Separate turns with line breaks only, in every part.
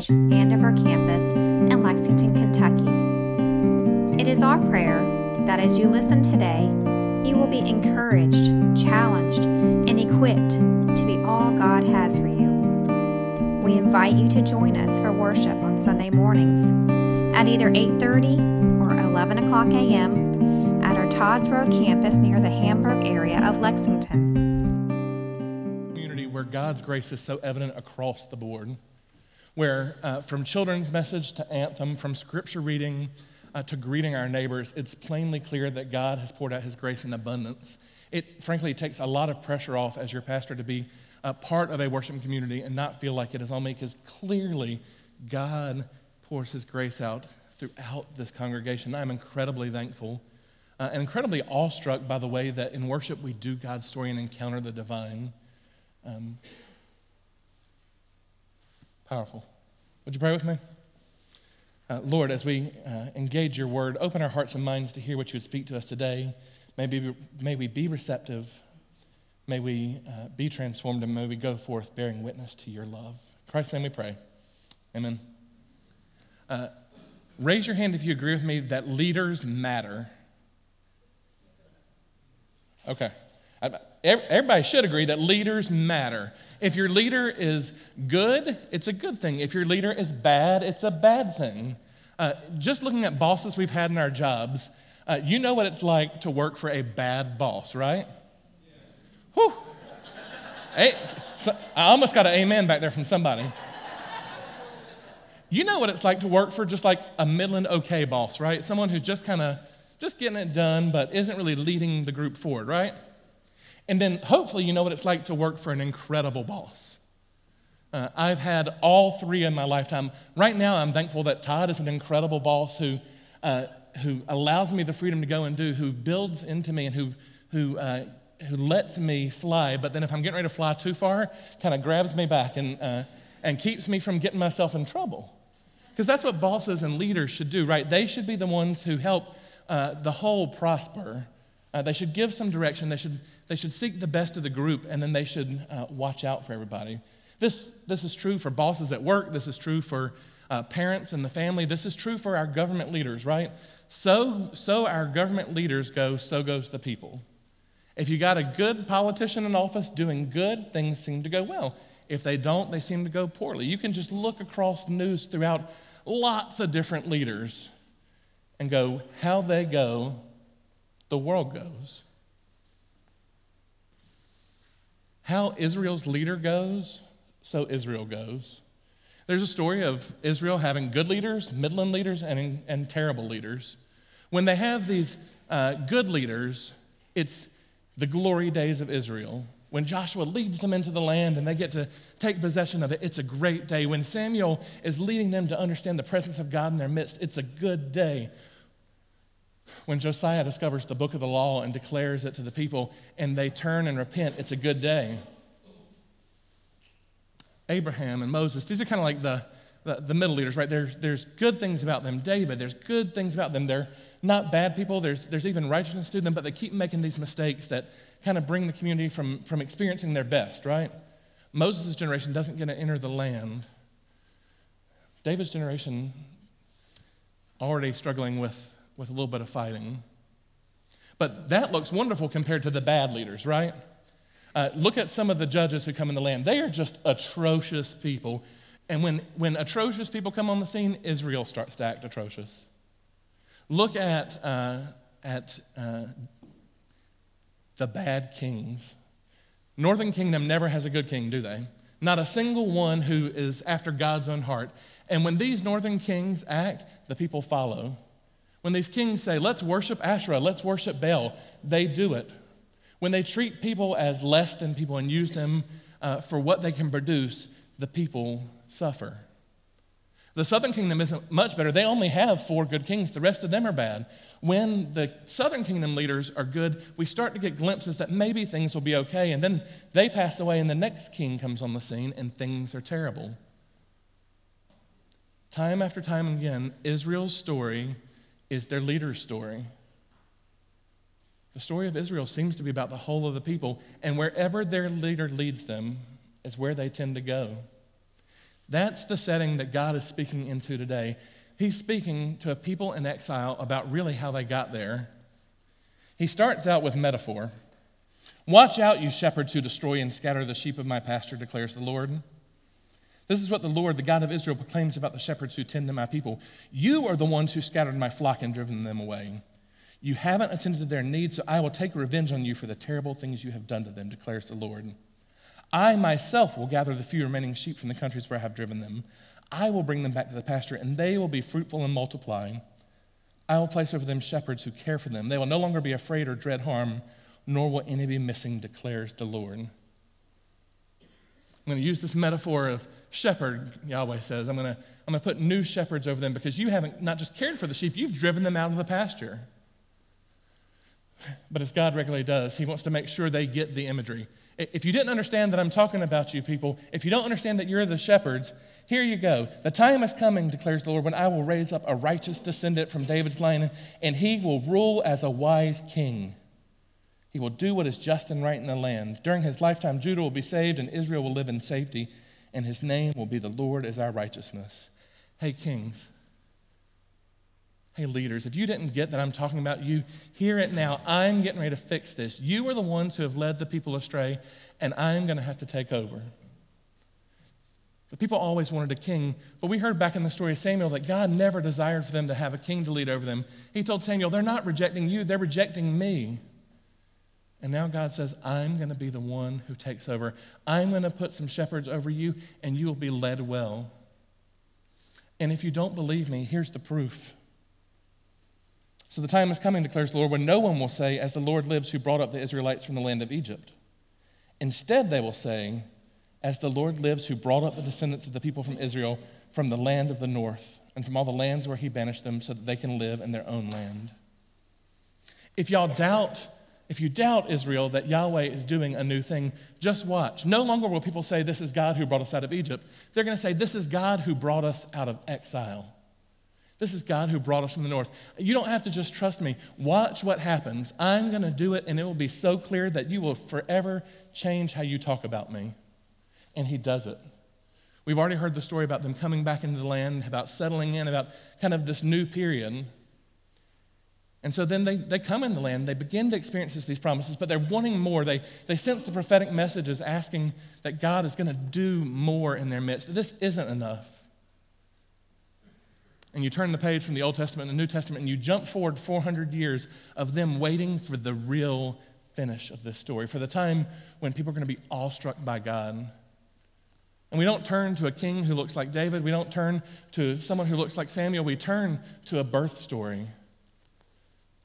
Church and of our campus in Lexington, Kentucky. It is our prayer that as you listen today, you will be encouraged, challenged, and equipped to be all God has for you. We invite you to join us for worship on Sunday mornings at either 8:30 or 11 o'clock a.m. at our Todd's Road campus near the Hamburg area of Lexington.
Community where God's grace is so evident across the board, where uh, from children's message to anthem, from scripture reading uh, to greeting our neighbors, it's plainly clear that God has poured out His grace in abundance. It frankly takes a lot of pressure off as your pastor to be a part of a worship community and not feel like it is on me, because clearly God pours His grace out throughout this congregation. I'm incredibly thankful uh, and incredibly awestruck by the way that in worship we do God's story and encounter the divine. Um, powerful. Would you pray with me? Uh, Lord, as we uh, engage your word, open our hearts and minds to hear what you would speak to us today. May, be, may we be receptive. May we uh, be transformed and may we go forth bearing witness to your love. In Christ's name we pray. Amen. Uh, raise your hand if you agree with me that leaders matter. Okay. Everybody should agree that leaders matter. If your leader is good, it's a good thing. If your leader is bad, it's a bad thing. Uh, just looking at bosses we've had in our jobs, uh, you know what it's like to work for a bad boss, right? Whew. Hey, so I almost got an amen back there from somebody. You know what it's like to work for just like a Midland okay boss, right? Someone who's just kind of just getting it done, but isn't really leading the group forward, right? And then hopefully you know what it's like to work for an incredible boss. Uh, I've had all three in my lifetime. Right now, I'm thankful that Todd is an incredible boss who, uh, who allows me the freedom to go and do, who builds into me, and who, who, uh, who lets me fly. But then, if I'm getting ready to fly too far, kind of grabs me back and, uh, and keeps me from getting myself in trouble. Because that's what bosses and leaders should do, right? They should be the ones who help uh, the whole prosper. Uh, they should give some direction. They should, they should seek the best of the group, and then they should uh, watch out for everybody. This, this is true for bosses at work. This is true for uh, parents and the family. This is true for our government leaders, right? So, so our government leaders go, so goes the people. If you got a good politician in office doing good, things seem to go well. If they don't, they seem to go poorly. You can just look across news throughout lots of different leaders and go, how they go, the world goes. How Israel's leader goes, so Israel goes. There's a story of Israel having good leaders, Midland leaders, and, and terrible leaders. When they have these uh, good leaders, it's the glory days of Israel when Joshua leads them into the land and they get to take possession of it, it's a great day. When Samuel is leading them to understand the presence of God in their midst, it's a good day. When Josiah discovers the book of the law and declares it to the people and they turn and repent, it's a good day. Abraham and Moses, these are kind of like the, the, the, middle leaders, right? There's, there's good things about them. David, there's good things about them. They're not bad people, there's, there's even righteousness to them, but they keep making these mistakes that kind of bring the community from, from experiencing their best, right? Moses' generation doesn't get to enter the land. David's generation already struggling with, with a little bit of fighting. But that looks wonderful compared to the bad leaders, right? Uh, look at some of the judges who come in the land. They are just atrocious people. And when, when atrocious people come on the scene, Israel starts to act atrocious. Look at, uh, at uh, the bad kings. Northern Kingdom never has a good king, do they? Not a single one who is after God's own heart. And when these northern kings act, the people follow. When these kings say, let's worship Asherah, let's worship Baal, they do it. When they treat people as less than people and use them uh, for what they can produce, the people suffer. The southern kingdom isn't much better. They only have four good kings, the rest of them are bad. When the southern kingdom leaders are good, we start to get glimpses that maybe things will be okay, and then they pass away, and the next king comes on the scene, and things are terrible. Time after time again, Israel's story is their leader's story. The story of Israel seems to be about the whole of the people, and wherever their leader leads them is where they tend to go. That's the setting that God is speaking into today. He's speaking to a people in exile about really how they got there. He starts out with metaphor. Watch out, you shepherds who destroy and scatter the sheep of my pasture, declares the Lord. This is what the Lord, the God of Israel, proclaims about the shepherds who tend to my people. You are the ones who scattered my flock and driven them away. You haven't attended to their needs, so I will take revenge on you for the terrible things you have done to them, declares the Lord. I myself will gather the few remaining sheep from the countries where I have driven them. I will bring them back to the pasture, and they will be fruitful and multiply. I will place over them shepherds who care for them. They will no longer be afraid or dread harm, nor will any be missing, declares the Lord. I'm going to use this metaphor of shepherd, Yahweh says. I'm going to, I'm going to put new shepherds over them because you haven't not just cared for the sheep, you've driven them out of the pasture. But as God regularly does, He wants to make sure they get the imagery. If you didn't understand that I'm talking about you people, if you don't understand that you're the shepherds, here you go. The time is coming, declares the Lord, when I will raise up a righteous descendant from David's line, and he will rule as a wise king. He will do what is just and right in the land. During his lifetime, Judah will be saved, and Israel will live in safety, and his name will be the Lord as our righteousness. Hey, kings. Hey, leaders, if you didn't get that I'm talking about you, hear it now. I'm getting ready to fix this. You are the ones who have led the people astray, and I'm going to have to take over. The people always wanted a king, but we heard back in the story of Samuel that God never desired for them to have a king to lead over them. He told Samuel, They're not rejecting you, they're rejecting me. And now God says, I'm going to be the one who takes over. I'm going to put some shepherds over you, and you will be led well. And if you don't believe me, here's the proof. So the time is coming, declares the Lord, when no one will say, As the Lord lives, who brought up the Israelites from the land of Egypt. Instead, they will say, As the Lord lives, who brought up the descendants of the people from Israel from the land of the north and from all the lands where he banished them so that they can live in their own land. If y'all doubt, if you doubt Israel that Yahweh is doing a new thing, just watch. No longer will people say, This is God who brought us out of Egypt. They're going to say, This is God who brought us out of exile. This is God who brought us from the north. You don't have to just trust me. Watch what happens. I'm going to do it, and it will be so clear that you will forever change how you talk about me. And He does it. We've already heard the story about them coming back into the land, about settling in, about kind of this new period. And so then they, they come in the land, they begin to experience these promises, but they're wanting more. They, they sense the prophetic messages asking that God is going to do more in their midst. This isn't enough and you turn the page from the Old Testament to the New Testament and you jump forward 400 years of them waiting for the real finish of this story, for the time when people are going to be awestruck by God. And we don't turn to a king who looks like David. We don't turn to someone who looks like Samuel. We turn to a birth story.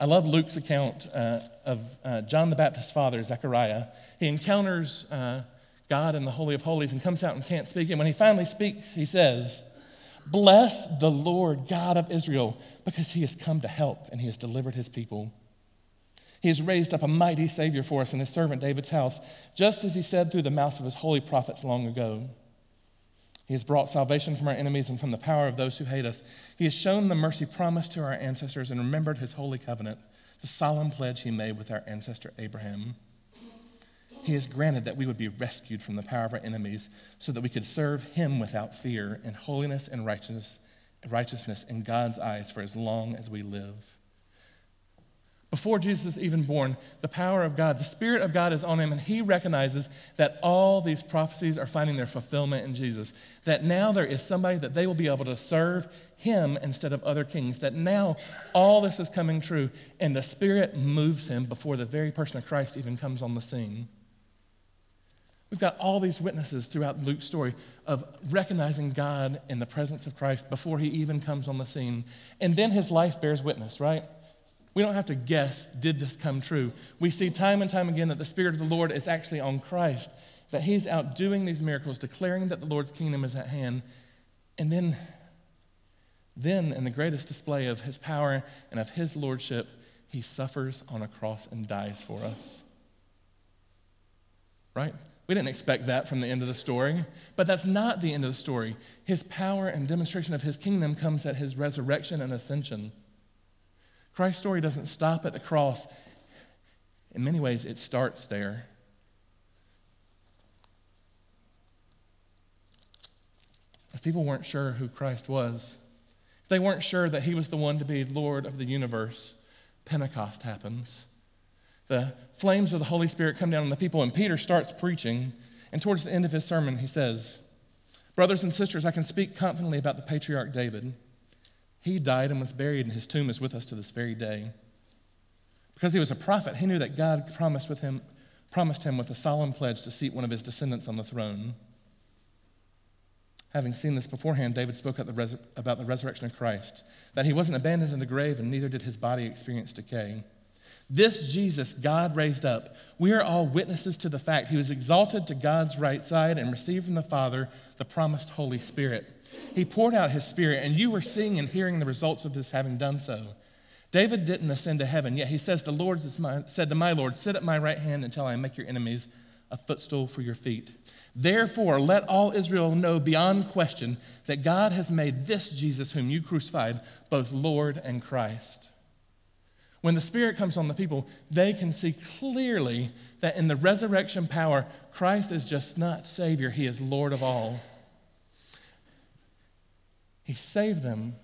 I love Luke's account uh, of uh, John the Baptist's father, Zechariah. He encounters uh, God in the Holy of Holies and comes out and can't speak. And when he finally speaks, he says, Bless the Lord God of Israel, because he has come to help and he has delivered his people. He has raised up a mighty Savior for us in his servant David's house, just as he said through the mouths of his holy prophets long ago. He has brought salvation from our enemies and from the power of those who hate us. He has shown the mercy promised to our ancestors and remembered his holy covenant, the solemn pledge he made with our ancestor Abraham. He has granted that we would be rescued from the power of our enemies so that we could serve him without fear in holiness and righteousness, righteousness in God's eyes for as long as we live. Before Jesus is even born, the power of God, the Spirit of God is on him, and he recognizes that all these prophecies are finding their fulfillment in Jesus. That now there is somebody that they will be able to serve him instead of other kings. That now all this is coming true, and the Spirit moves him before the very person of Christ even comes on the scene. We've got all these witnesses throughout Luke's story of recognizing God in the presence of Christ before he even comes on the scene. And then his life bears witness, right? We don't have to guess, did this come true? We see time and time again that the Spirit of the Lord is actually on Christ, that he's out doing these miracles, declaring that the Lord's kingdom is at hand. And then, then in the greatest display of his power and of his lordship, he suffers on a cross and dies for us. Right? We didn't expect that from the end of the story, but that's not the end of the story. His power and demonstration of his kingdom comes at his resurrection and ascension. Christ's story doesn't stop at the cross. In many ways, it starts there. if people weren't sure who Christ was, if they weren't sure that he was the one to be Lord of the universe, Pentecost happens. The flames of the Holy Spirit come down on the people, and Peter starts preaching. And towards the end of his sermon, he says, Brothers and sisters, I can speak confidently about the patriarch David. He died and was buried, and his tomb is with us to this very day. Because he was a prophet, he knew that God promised, with him, promised him with a solemn pledge to seat one of his descendants on the throne. Having seen this beforehand, David spoke the about the resurrection of Christ, that he wasn't abandoned in the grave, and neither did his body experience decay. This Jesus God raised up, we are all witnesses to the fact he was exalted to God's right side and received from the Father the promised Holy Spirit. He poured out his Spirit, and you were seeing and hearing the results of this having done so. David didn't ascend to heaven, yet he says, The Lord said to my Lord, Sit at my right hand until I make your enemies a footstool for your feet. Therefore, let all Israel know beyond question that God has made this Jesus, whom you crucified, both Lord and Christ. When the Spirit comes on the people, they can see clearly that in the resurrection power, Christ is just not Savior, He is Lord of all. He saved them,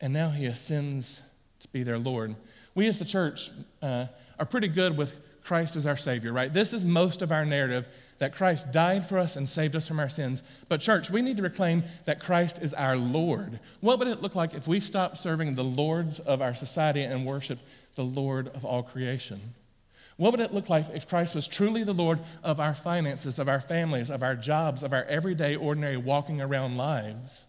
and now He ascends to be their Lord. We as the church uh, are pretty good with Christ as our Savior, right? This is most of our narrative that Christ died for us and saved us from our sins. But, church, we need to reclaim that Christ is our Lord. What would it look like if we stopped serving the lords of our society and worshiped the Lord of all creation? What would it look like if Christ was truly the Lord of our finances, of our families, of our jobs, of our everyday, ordinary walking around lives?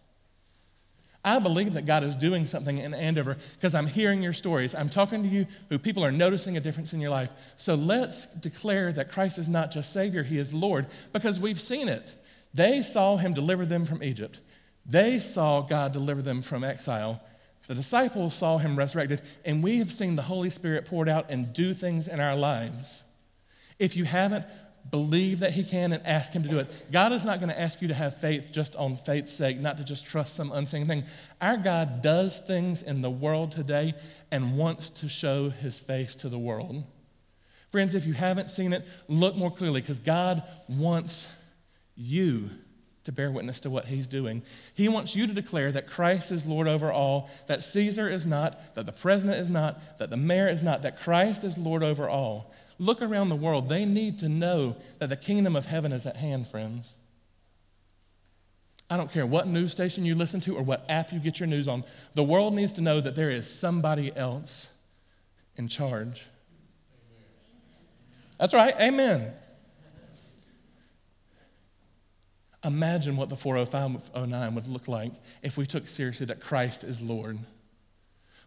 I believe that God is doing something in Andover because I'm hearing your stories. I'm talking to you who people are noticing a difference in your life. So let's declare that Christ is not just Savior, He is Lord because we've seen it. They saw Him deliver them from Egypt, they saw God deliver them from exile. The disciples saw Him resurrected, and we have seen the Holy Spirit poured out and do things in our lives. If you haven't, believe that He can and ask Him to do it. God is not going to ask you to have faith just on faith's sake, not to just trust some unseen thing. Our God does things in the world today and wants to show His face to the world. Friends, if you haven't seen it, look more clearly because God wants you to bear witness to what he's doing. He wants you to declare that Christ is Lord over all, that Caesar is not, that the president is not, that the mayor is not, that Christ is Lord over all. Look around the world. They need to know that the kingdom of heaven is at hand, friends. I don't care what news station you listen to or what app you get your news on. The world needs to know that there is somebody else in charge. That's right. Amen. Imagine what the 40509 would look like if we took seriously that Christ is Lord.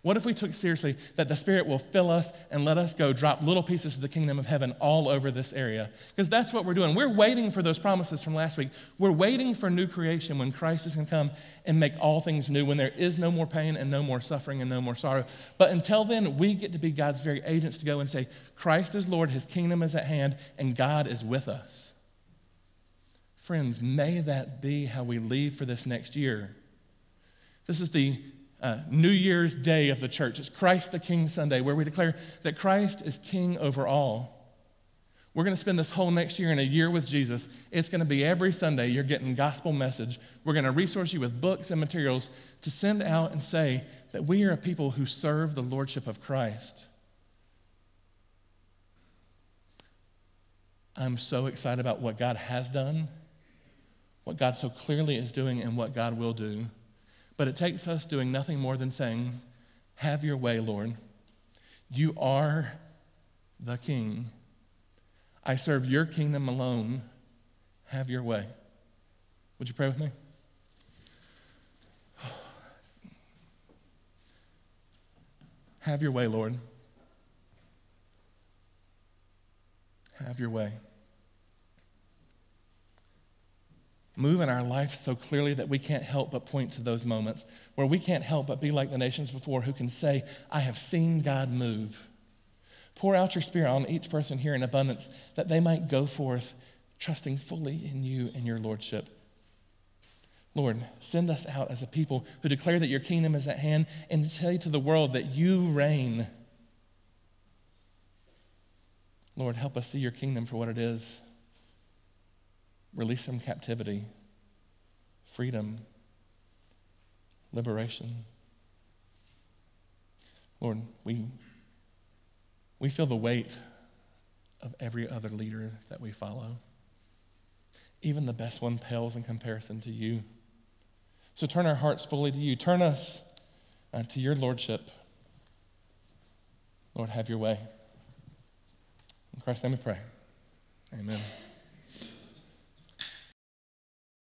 What if we took seriously that the Spirit will fill us and let us go drop little pieces of the kingdom of heaven all over this area? Because that's what we're doing. We're waiting for those promises from last week. We're waiting for new creation when Christ is going to come and make all things new, when there is no more pain and no more suffering and no more sorrow. But until then, we get to be God's very agents to go and say, Christ is Lord, His kingdom is at hand, and God is with us. Friends, may that be how we leave for this next year. This is the uh, New Year's Day of the church. It's Christ the King Sunday, where we declare that Christ is King over all. We're going to spend this whole next year in a year with Jesus. It's going to be every Sunday you're getting gospel message. We're going to resource you with books and materials to send out and say that we are a people who serve the lordship of Christ. I'm so excited about what God has done, what God so clearly is doing, and what God will do. But it takes us doing nothing more than saying, Have your way, Lord. You are the King. I serve your kingdom alone. Have your way. Would you pray with me? Have your way, Lord. Have your way. Move in our life so clearly that we can't help but point to those moments where we can't help but be like the nations before who can say, I have seen God move. Pour out your spirit on each person here in abundance that they might go forth trusting fully in you and your lordship. Lord, send us out as a people who declare that your kingdom is at hand and tell to the world that you reign. Lord, help us see your kingdom for what it is release from captivity, freedom, liberation. Lord, we, we feel the weight of every other leader that we follow. Even the best one pales in comparison to you. So turn our hearts fully to you. Turn us uh, to your lordship. Lord, have your way. In Christ's name we pray. Amen.